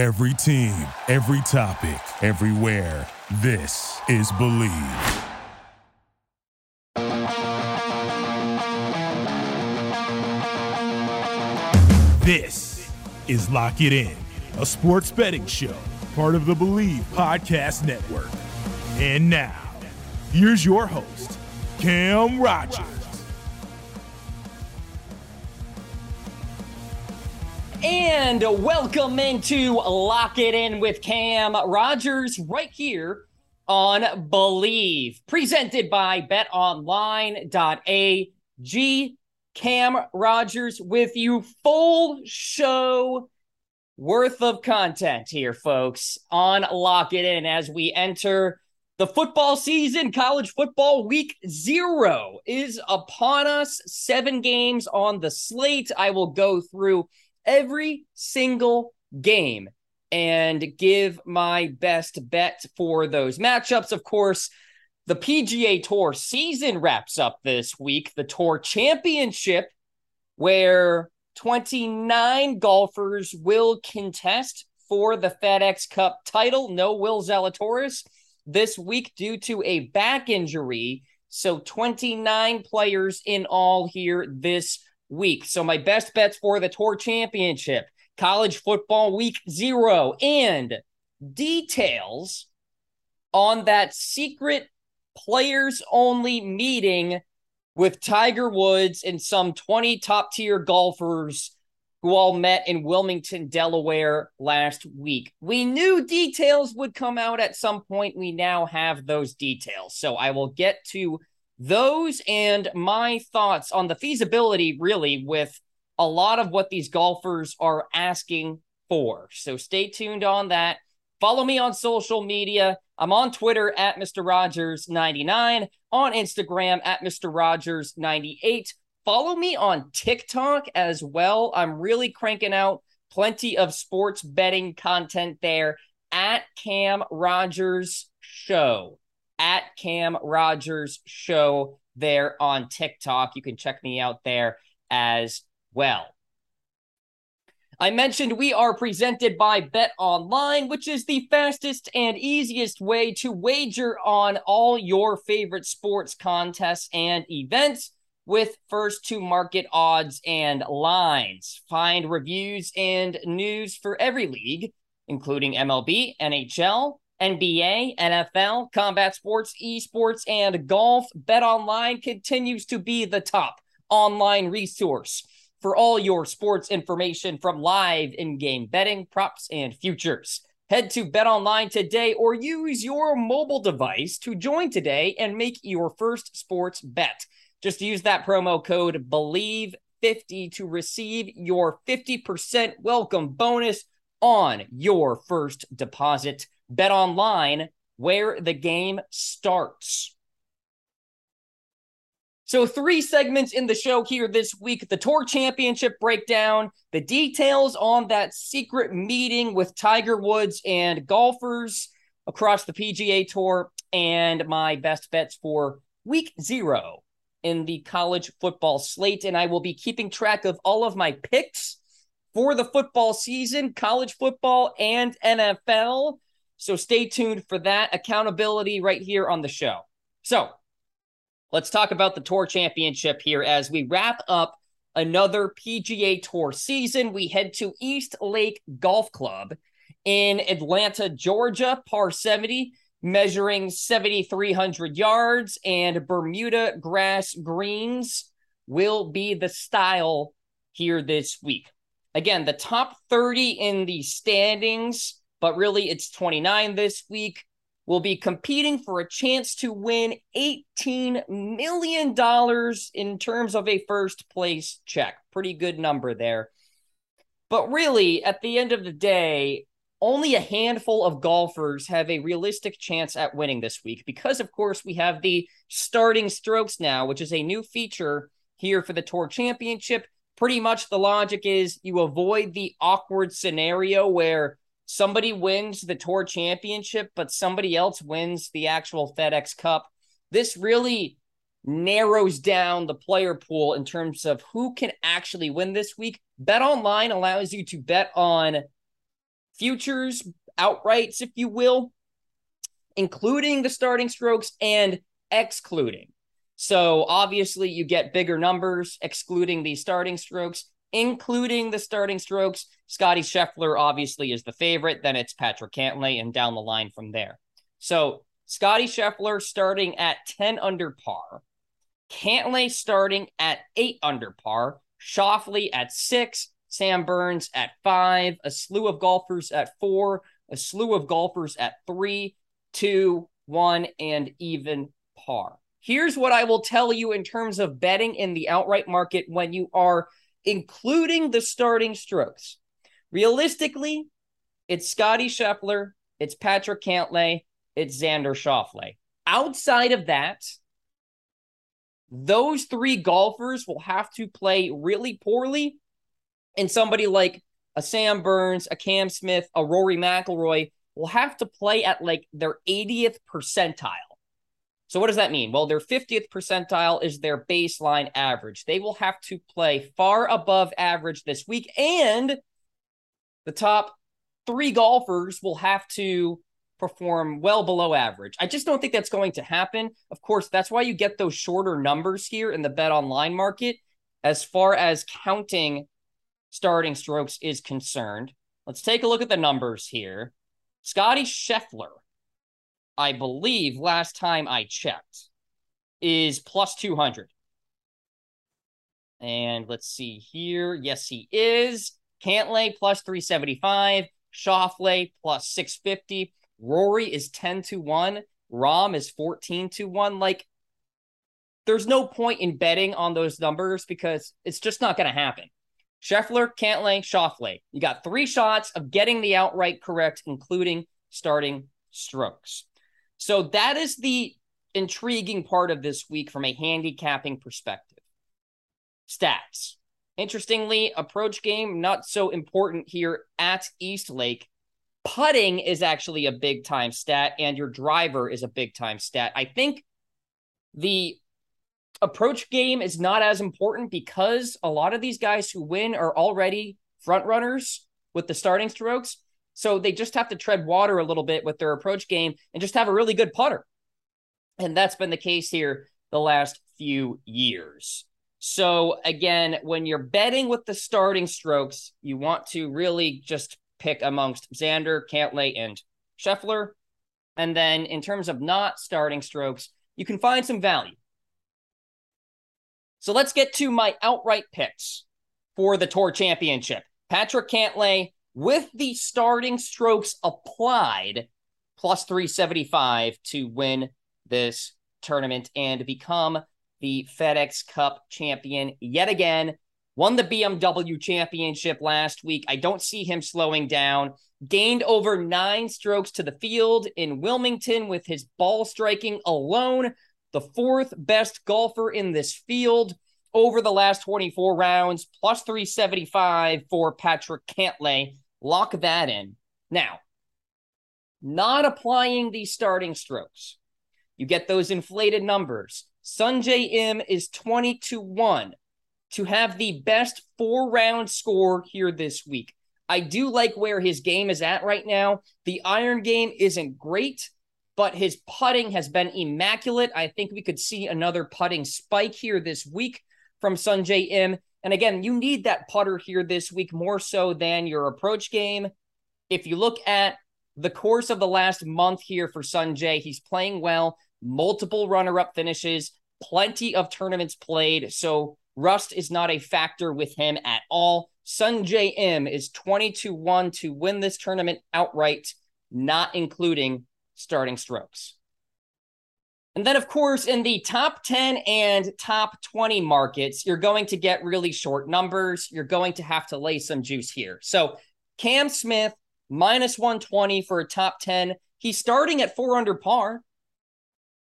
Every team, every topic, everywhere. This is Bleav. This is Lock It In, a sports betting show, part of the Bleav Podcast Network. And now, here's your host, Cam Rogers. And welcome into Lock It In with Cam Rogers right here on Bleav, presented by betonline.ag. Cam Rogers with you, full show worth of content here, folks, on Lock It In as we enter the football season. College football week zero is upon us. Seven games on the slate. I will go through every single game and give my best bet for those matchups. Of course, the PGA Tour season wraps up this week, the Tour Championship, where 29 golfers will contest for the FedEx Cup title. No Will Zalatoris this week due to a back injury. So 29 players in all here this week. So my best bets for the Tour Championship, college football week zero, and details on that secret players only meeting with Tiger Woods and some 20 top tier golfers who all met in Wilmington, Delaware last week. We knew details would come out at some point. We now have those details. So I will get to those and my thoughts on the feasibility, really, with a lot of what these golfers are asking for. So stay tuned on that. Follow me on social media. I'm on Twitter at Mr. Rogers99, on Instagram at Mr. Rogers98. Follow me on TikTok as well. I'm really cranking out plenty of sports betting content there at Cam Rogers Show. At Cam Rogers Show there on TikTok. You can check me out there as well. I mentioned we are presented by Bet Online, which is the fastest and easiest way to wager on all your favorite sports contests and events with first to market odds and lines. Find reviews and news for every league, including MLB, NHL, NBA, NFL, combat sports, esports, and golf. Bet Online continues to be the top online resource for all your sports information from live in-game betting, props, and futures. Head to Bet Online today or use your mobile device to join today and make your first sports bet. Just use that promo code BLEAV50 to receive your 50% welcome bonus on your first deposit. Bet Online, where the game starts. So, three segments in the show here this week the Tour Championship breakdown, the details on that secret meeting with Tiger Woods and golfers across the PGA Tour, and my best bets for week zero in the college football slate. And I will be keeping track of all of my picks for the football season, college football and NFL. So, stay tuned for that accountability right here on the show. So, Let's talk about the Tour Championship here as we wrap up another PGA Tour season. We head to East Lake Golf Club in Atlanta, Georgia, par 70, measuring 7,300 yards, and Bermuda grass greens will be the style here this week. Again, the top 30 in the standings, but really it's 29 this week will be competing for a chance to win $18 million in terms of a first place check. Pretty good number there. But really, at the end of the day, only a handful of golfers have a realistic chance at winning this week because, of course, we have the starting strokes now, which is a new feature here for the Tour Championship. Pretty much the logic is you avoid the awkward scenario where somebody wins the tour championship, but somebody else wins the actual FedEx Cup. This really narrows down the player pool in terms of who can actually win this week. Bet online allows you to bet on futures, outrights, if you will, including the starting strokes and excluding. So obviously, you get bigger numbers excluding the starting strokes, including the starting strokes. Scotty Scheffler obviously is the favorite. Then it's Patrick Cantlay and down the line from there. So Scotty Scheffler starting at 10 under par. Cantlay starting at 8 under par. Schauffele at 6. Sam Burns at 5. A slew of golfers at 4. A slew of golfers at 3, 2, 1, and even par. Here's what I will tell you in terms of betting in the outright market when you are including the starting strokes. Realistically, it's Scotty Scheffler, it's Patrick Cantlay, it's Xander Schauffele. Outside of that, those three golfers will have to play really poorly. And somebody like a Sam Burns, a Cam Smith, a Rory McIlroy will have to play at like their 80th percentile. So what does that mean? Well, their 50th percentile is their baseline average. They will have to play far above average this week and the top 3 golfers will have to perform well below average. I just don't think that's going to happen. Of course, that's why you get those shorter numbers here in the bet online market as far as counting starting strokes is concerned. Let's take a look at the numbers here. Scotty Scheffler I believe last time I checked, is plus 200. And let's see here. Yes, he is. Cantlay plus 375. Schauffele plus 650. Rory is 10 to 1. Rahm is 14 to 1. Like, there's no point in betting on those numbers because it's just not going to happen. Scheffler, Cantlay, Schauffele. You got three shots of getting the outright correct, including starting strokes. So that is the intriguing part of this week from a handicapping perspective. Stats. Interestingly, approach game, not so important here at East Lake. Putting is actually a big time stat, and your driver is a big time stat. I think the approach game is not as important because a lot of these guys who win are already front runners with the starting strokes. So they just have to tread water a little bit with their approach game and just have a really good putter. And that's been the case here the last few years. So again, when you're betting with the starting strokes, you want to really just pick amongst Xander, Cantlay, and Scheffler. And then in terms of not starting strokes, you can find some value. So let's get to my outright picks for the Tour Championship. Patrick Cantlay with the starting strokes applied, plus 375 to win this tournament and become the FedEx Cup champion yet again. Won the BMW championship last week. I don't see him slowing down. Gained over nine strokes to the field in Wilmington with his ball striking alone. The fourth best golfer in this field over the last 24 rounds, plus 375 for Patrick Cantlay. Lock that in. Now, not applying these starting strokes, you get those inflated numbers. Sungjae Im is 20 to 1 to have the best four round score here this week. I do like where his game is at right now. The iron game isn't great, but his putting has been immaculate. I think we could see another putting spike here this week from Sungjae Im. And again, you need that putter here this week more so than your approach game. If you look at the course of the last month here for Sungjae, he's playing well, multiple runner up finishes, plenty of tournaments played. So rust is not a factor with him at all. Sungjae Im is 22 1 to win this tournament outright, not including starting strokes. And then, of course, in the top 10 and top 20 markets, you're going to get really short numbers. You're going to have to lay some juice here. So, Cam Smith, minus 120 for a top 10. He's starting at four under par.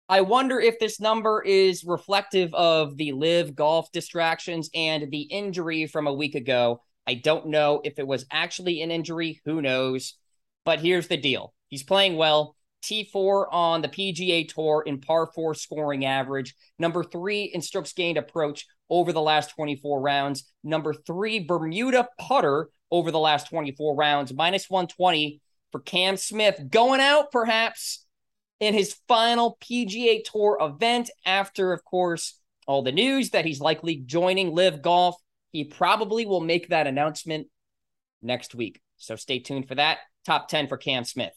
I wonder if this number is reflective of the LIV golf distractions and the injury from a week ago. I don't know if it was actually an injury. Who knows? But here's the deal he's playing well. T4 on the PGA Tour in par four scoring average. Number three in strokes gained approach over the last 24 rounds. Number three, Bermuda putter over the last 24 rounds, minus 120 for Cam Smith, going out perhaps in his final PGA Tour event after, of course, all the news that he's likely joining LIV Golf. He probably will make that announcement next week. So stay tuned for that. Top 10 for Cam Smith.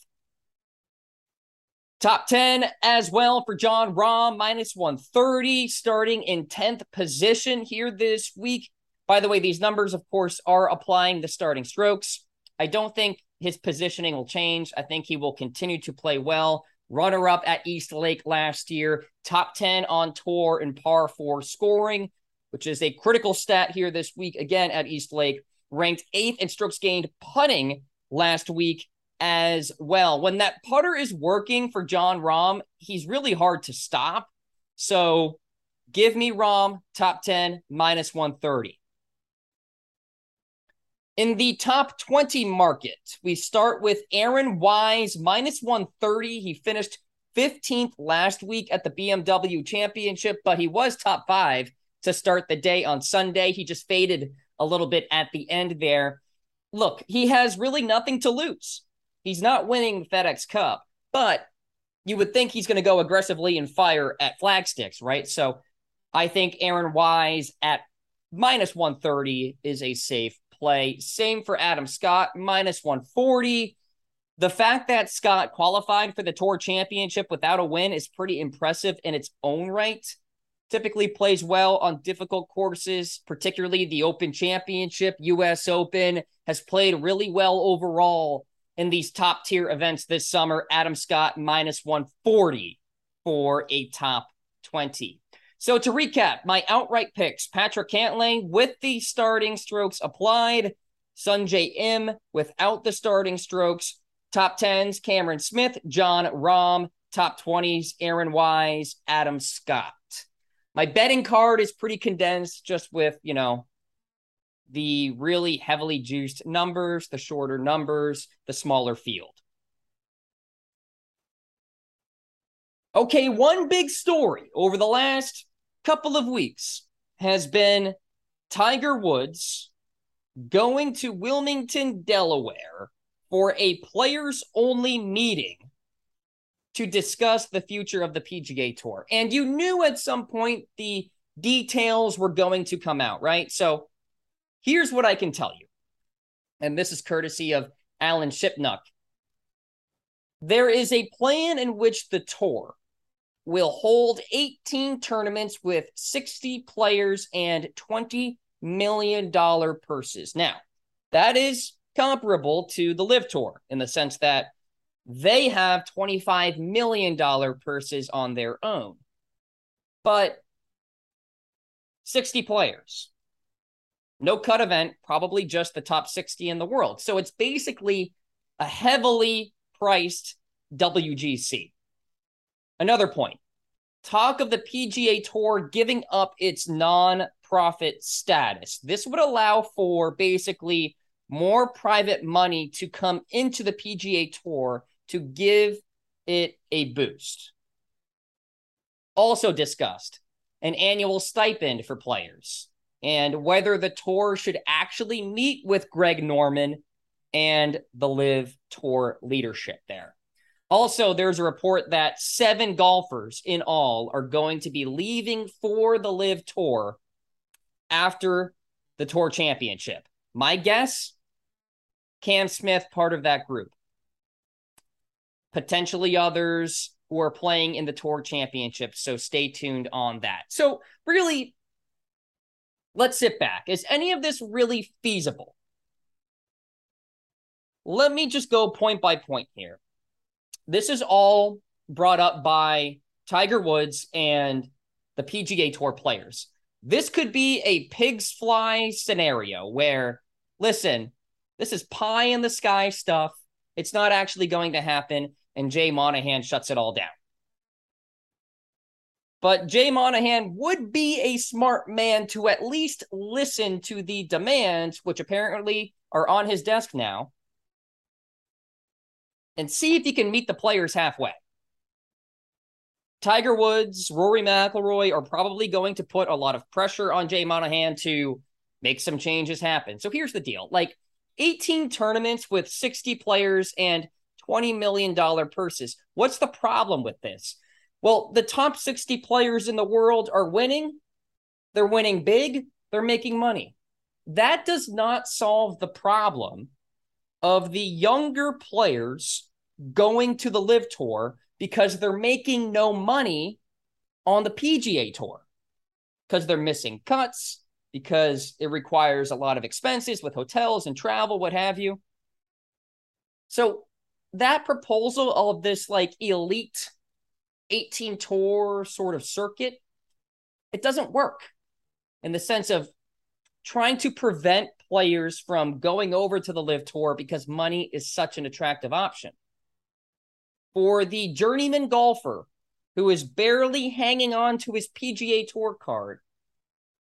Top 10 as well for Jon Rahm, minus 130, starting in 10th position here this week. By the way, these numbers, of course, are applying the starting strokes. I don't think his positioning will change. I think he will continue to play well. Runner up at East Lake last year, top 10 on tour in par four scoring, which is a critical stat here this week, again at East Lake. Ranked eighth in strokes gained putting last week as well. When that putter is working for Jon Rahm, he's really hard to stop. So give me Rahm top 10 minus 130. In the top 20 market, we start with Aaron Wise minus 130. He finished 15th last week at the BMW Championship, but he was top five to start the day on Sunday. He just faded a little bit at the end there. Look, he has really nothing to lose. He's not winning the FedEx Cup, but you would think he's going to go aggressively and fire at flagsticks, right? So I think Aaron Wise at minus 130 is a safe play. Same for Adam Scott, minus 140. The fact that Scott qualified for the Tour Championship without a win is pretty impressive in its own right. Typically plays well on difficult courses, particularly the Open Championship, US Open, has played really well overall in these top tier events this summer. Adam Scott minus 140 for a top 20. So to recap, my outright picks Patrick Cantlay with the starting strokes applied, Sungjae Im without the starting strokes, top 10s Cameron Smith, Jon Rahm, top 20s Aaron Wise, Adam Scott. My betting card is pretty condensed just with, you know, the really heavily juiced numbers, the shorter numbers, the smaller field. Okay, one big story over the last couple of weeks has been Tiger Woods going to Wilmington, Delaware for a players only meeting to discuss the future of the PGA Tour. And you knew at some point the details were going to come out, right? So here's what I can tell you. And this is courtesy of Alan Shipnuck. There is a plan in which the tour will hold 18 tournaments with 60 players and $20 million purses. Now, that is comparable to the LIV Tour in the sense that they have $25 million purses on their own. But 60 players. No cut event, probably just the top 60 in the world. So it's basically a heavily priced WGC. Another point talk of the PGA Tour giving up its non profit status. This would allow for basically more private money to come into the PGA Tour to give it a boost. Also discussed an annual stipend for players and whether the tour should actually meet with Greg Norman and the LIV Tour leadership there. Also, there's a report that seven golfers in all are going to be leaving for the LIV Tour after the Tour Championship. My guess Cam Smith, part of that group. Potentially others who are playing in the Tour Championship. So stay tuned on that. So, really, let's sit back. Is any of this really feasible? Let me just go point by point here this is all brought up by Tiger Woods and the PGA Tour players. This could be a pig's fly scenario where, listen, this is pie in the sky stuff. It's not actually going to happen. And Jay Monahan shuts it all down. But Jay Monahan would be a smart man to at least listen to the demands, which apparently are on his desk now, and see if he can meet the players halfway. Tiger Woods, Rory McIlroy are probably going to put a lot of pressure on Jay Monahan to make some changes happen. So here's the deal. Like, 18 tournaments with 60 players and $20 million purses. What's the problem with this? Well, the top 60 players in the world are winning. They're winning big. They're making money. That does not solve the problem of the younger players going to the LIV Tour because they're making no money on the PGA Tour because they're missing cuts, because it requires a lot of expenses with hotels and travel, what have you. So that proposal of this like elite 18 tour sort of circuit, it doesn't work in the sense of trying to prevent players from going over to the LIV tour because money is such an attractive option. For the journeyman golfer who is barely hanging on to his PGA Tour card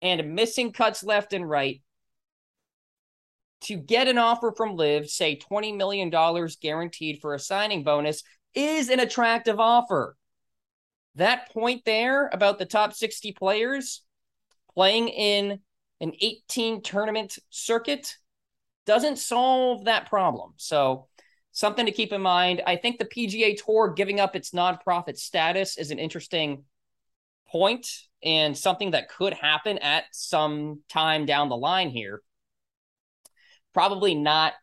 and missing cuts left and right, to get an offer from LIV, say $20 million guaranteed for a signing bonus, is an attractive offer. That point there about the top 60 players playing in an 18 tournament circuit doesn't solve that problem. So, something to keep in mind. I think the PGA Tour giving up its nonprofit status is an interesting point and something that could happen at some time down the line here. Probably not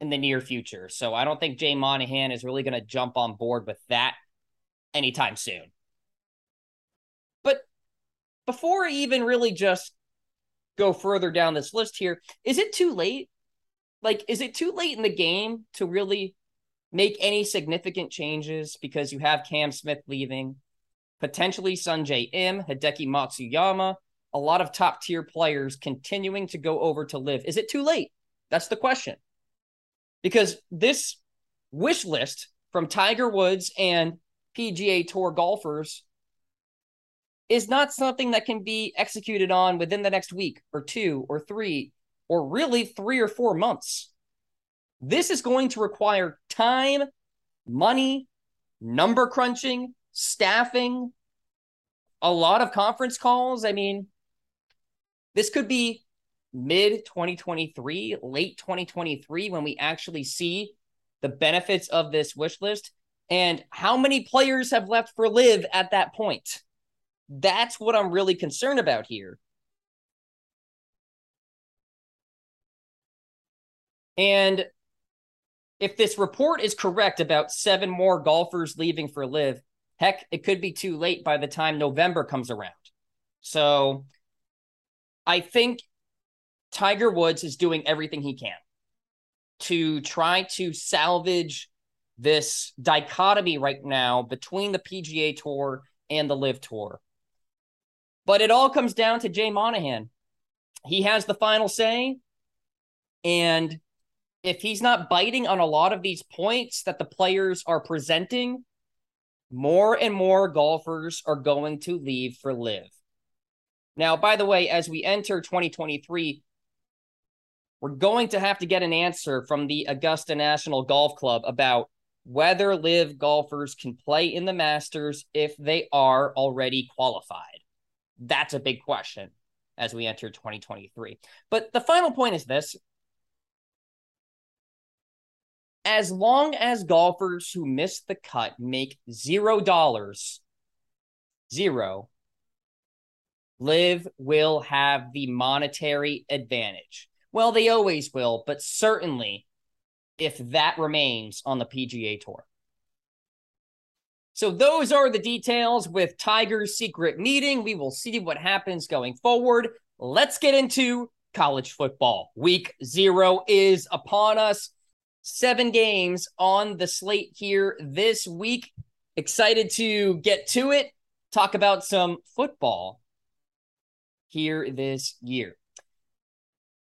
in the near future. So I don't think Jay Monahan is really going to jump on board with that anytime soon. Before I even really just go further down this list here, is it too late? Like, is it too late in the game to really make any significant changes because you have Cam Smith leaving, potentially Sungjae Im, Hideki Matsuyama, a lot of top tier players continuing to go over to LIV? Is it too late? That's the question. Because this wish list from Tiger Woods and PGA Tour golfers is not something that can be executed on within the next week or two or three or really three or four months. This is going to require time, money, number crunching, staffing, a lot of conference calls. I mean, this could be mid 2023, late 2023 when we actually see the benefits of this wish list and how many players have left for LIV at that point. That's what I'm really concerned about here. And if this report is correct about seven more golfers leaving for LIV, heck, it could be too late by the time November comes around. So I think Tiger Woods is doing everything he can to try to salvage this dichotomy right now between the PGA Tour and the LIV Tour. But it all comes down to Jay Monahan. He has the final say. And if he's not biting on a lot of these points that the players are presenting, more and more golfers are going to leave for LIV. Now, by the way, as we enter 2023, we're going to have to get an answer from the Augusta National Golf Club about whether LIV golfers can play in the Masters if they are already qualified. That's a big question as we enter 2023. But the final point is this as long as golfers who miss the cut make zero dollars, zero, LIV will have the monetary advantage. Well, they always will, but certainly if that remains on the PGA Tour. So, those are the details with Tiger's secret meeting. We will see what happens going forward. Let's get into college football. Week zero is upon us. Seven games on the slate here this week. Excited to get to it, talk about some football here this year.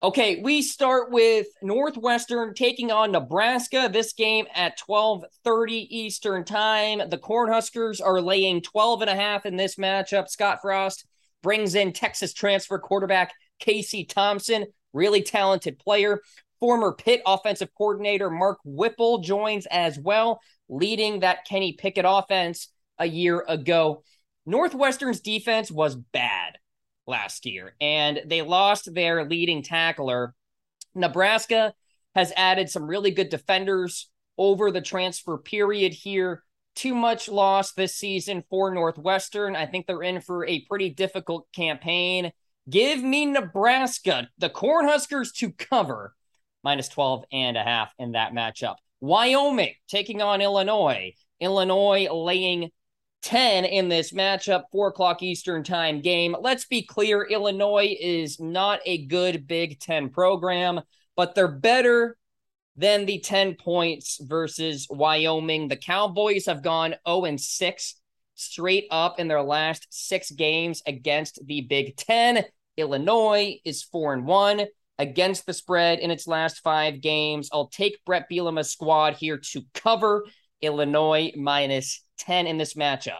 Okay, we start with Northwestern taking on Nebraska. This game at 12:30 Eastern Time. The Cornhuskers are laying 12 and a half in this matchup. Scott Frost brings in Texas transfer quarterback Casey Thompson, really talented player. Former Pitt offensive coordinator Mark Whipple joins as well, leading that Kenny Pickett offense a year ago. Northwestern's defense was bad last year, and they lost their leading tackler. Nebraska has added some really good defenders over the transfer period here. Too much loss this season for Northwestern. I think they're in for a pretty difficult campaign. Give me Nebraska, the Cornhuskers to cover minus 12 and a half in that matchup. Wyoming taking on Illinois. Illinois laying 10 in this matchup, 4 o'clock Eastern time game. Let's be clear Illinois is not a good Big Ten program, but they're better than the 10 points versus Wyoming. The Cowboys have gone 0 and 6 straight up in their last six games against the Big Ten. Illinois is 4 and 1 against the spread in its last five games. I'll take Bret Bielema's squad here to cover Illinois minus 10 in this matchup.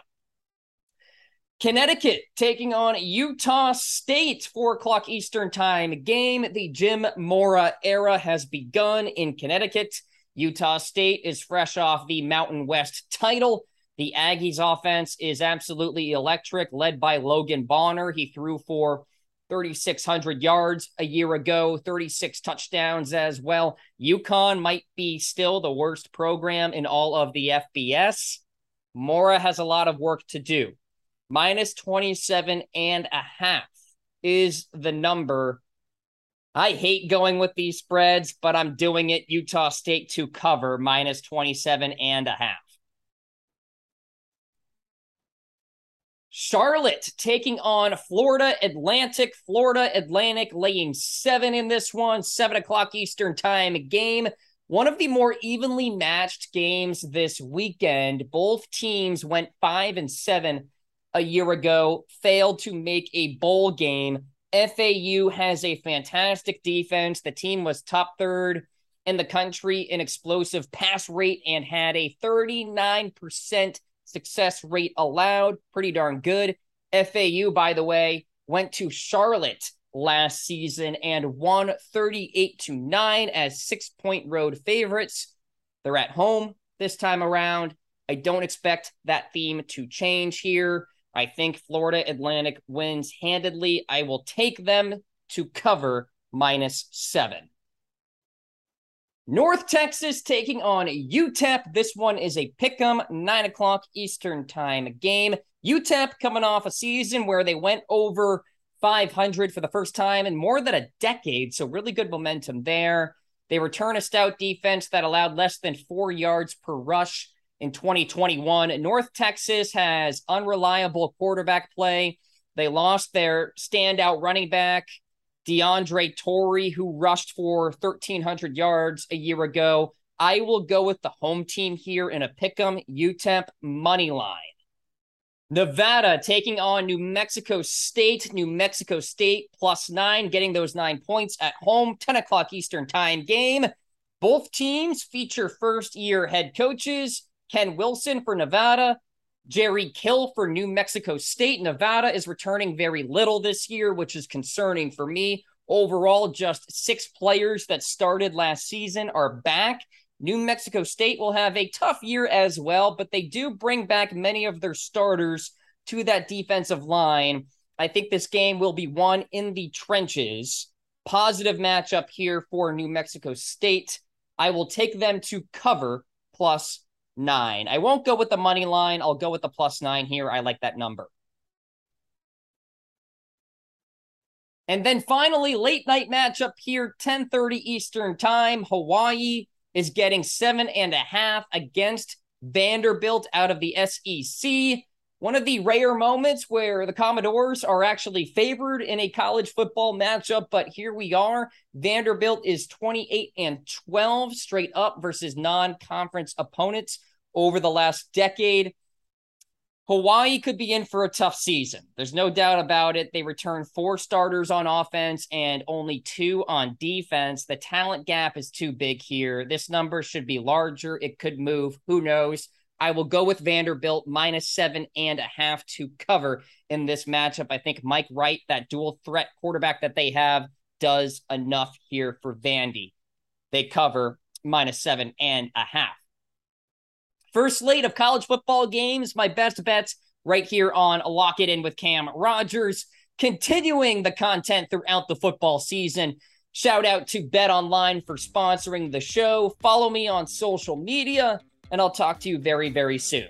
Connecticut taking on Utah State, 4 o'clock Eastern Time game. The Jim Mora era has begun in Connecticut. Utah State is fresh off the Mountain West title. The Aggies offense is absolutely electric, led by Logan Bonner. He threw for 3,600 yards a year ago, 36 touchdowns as well. UConn might be still the worst program in all of the FBS. Mora has a lot of work to do. Minus 27 and a half is the number. I hate going with these spreads, but I'm doing it. Utah State to cover minus 27 and a half. Charlotte taking on Florida Atlantic. Florida Atlantic laying seven in this one, seven o'clock Eastern time game. One of the more evenly matched games this weekend. Both teams went five and seven a year ago, failed to make a bowl game. FAU has a fantastic defense. The team was top third in the country in explosive pass rate and had a 39% success rate allowed. Pretty darn good. FAU, by the way, went to Charlotte last season and won 38 to 9 as six point road favorites. They're at home this time around. I don't expect that theme to change here. I think Florida Atlantic wins handedly. I will take them to cover minus seven. North Texas taking on UTEP. This one is a pick'em, nine o'clock Eastern time game. UTEP coming off a season where they went over 500 for the first time in more than a decade. So, really good momentum there. They return a stout defense that allowed less than four yards per rush in 2021. North Texas has unreliable quarterback play. They lost their standout running back DeAndre Torrey, who rushed for 1,300 yards a year ago. I will go with the home team here in a pick'em UTEP money line. Nevada taking on New Mexico State. New Mexico State plus nine, getting those nine points at home. 10 o'clock Eastern time game. Both teams feature first year head coaches. Ken Wilson for Nevada, Jerry Kill for New Mexico State. Nevada is returning very little this year, which is concerning for me. Overall, just six players that started last season are back. New Mexico State will have a tough year as well, but they do bring back many of their starters to that defensive line. I think this game will be won in the trenches. Positive matchup here for New Mexico State. I will take them to cover plus nine. I won't go with the money line. I'll go with the plus nine here. I like that number. And then finally, late night matchup here, 10:30 Eastern time. Hawaii is getting seven and a half against Vanderbilt out of the SEC. One of the rare moments where the Commodores are actually favored in a college football matchup, but here we are. Vanderbilt is 28 and 12 straight up versus non conference opponents over the last decade. Hawaii could be in for a tough season. There's no doubt about it. They return four starters on offense and only two on defense. The talent gap is too big here. This number should be larger. It could move. Who knows? I will go with Vanderbilt minus seven and a half to cover in this matchup. I think Mike Wright, that dual threat quarterback that they have, does enough here for Vandy. They cover minus seven and a half. First slate of college football games, my best bets right here on Lock It In with Cam Rogers. Continuing the content throughout the football season. Shout out to Bet Online for sponsoring the show. Follow me on social media, and I'll talk to you very, very soon.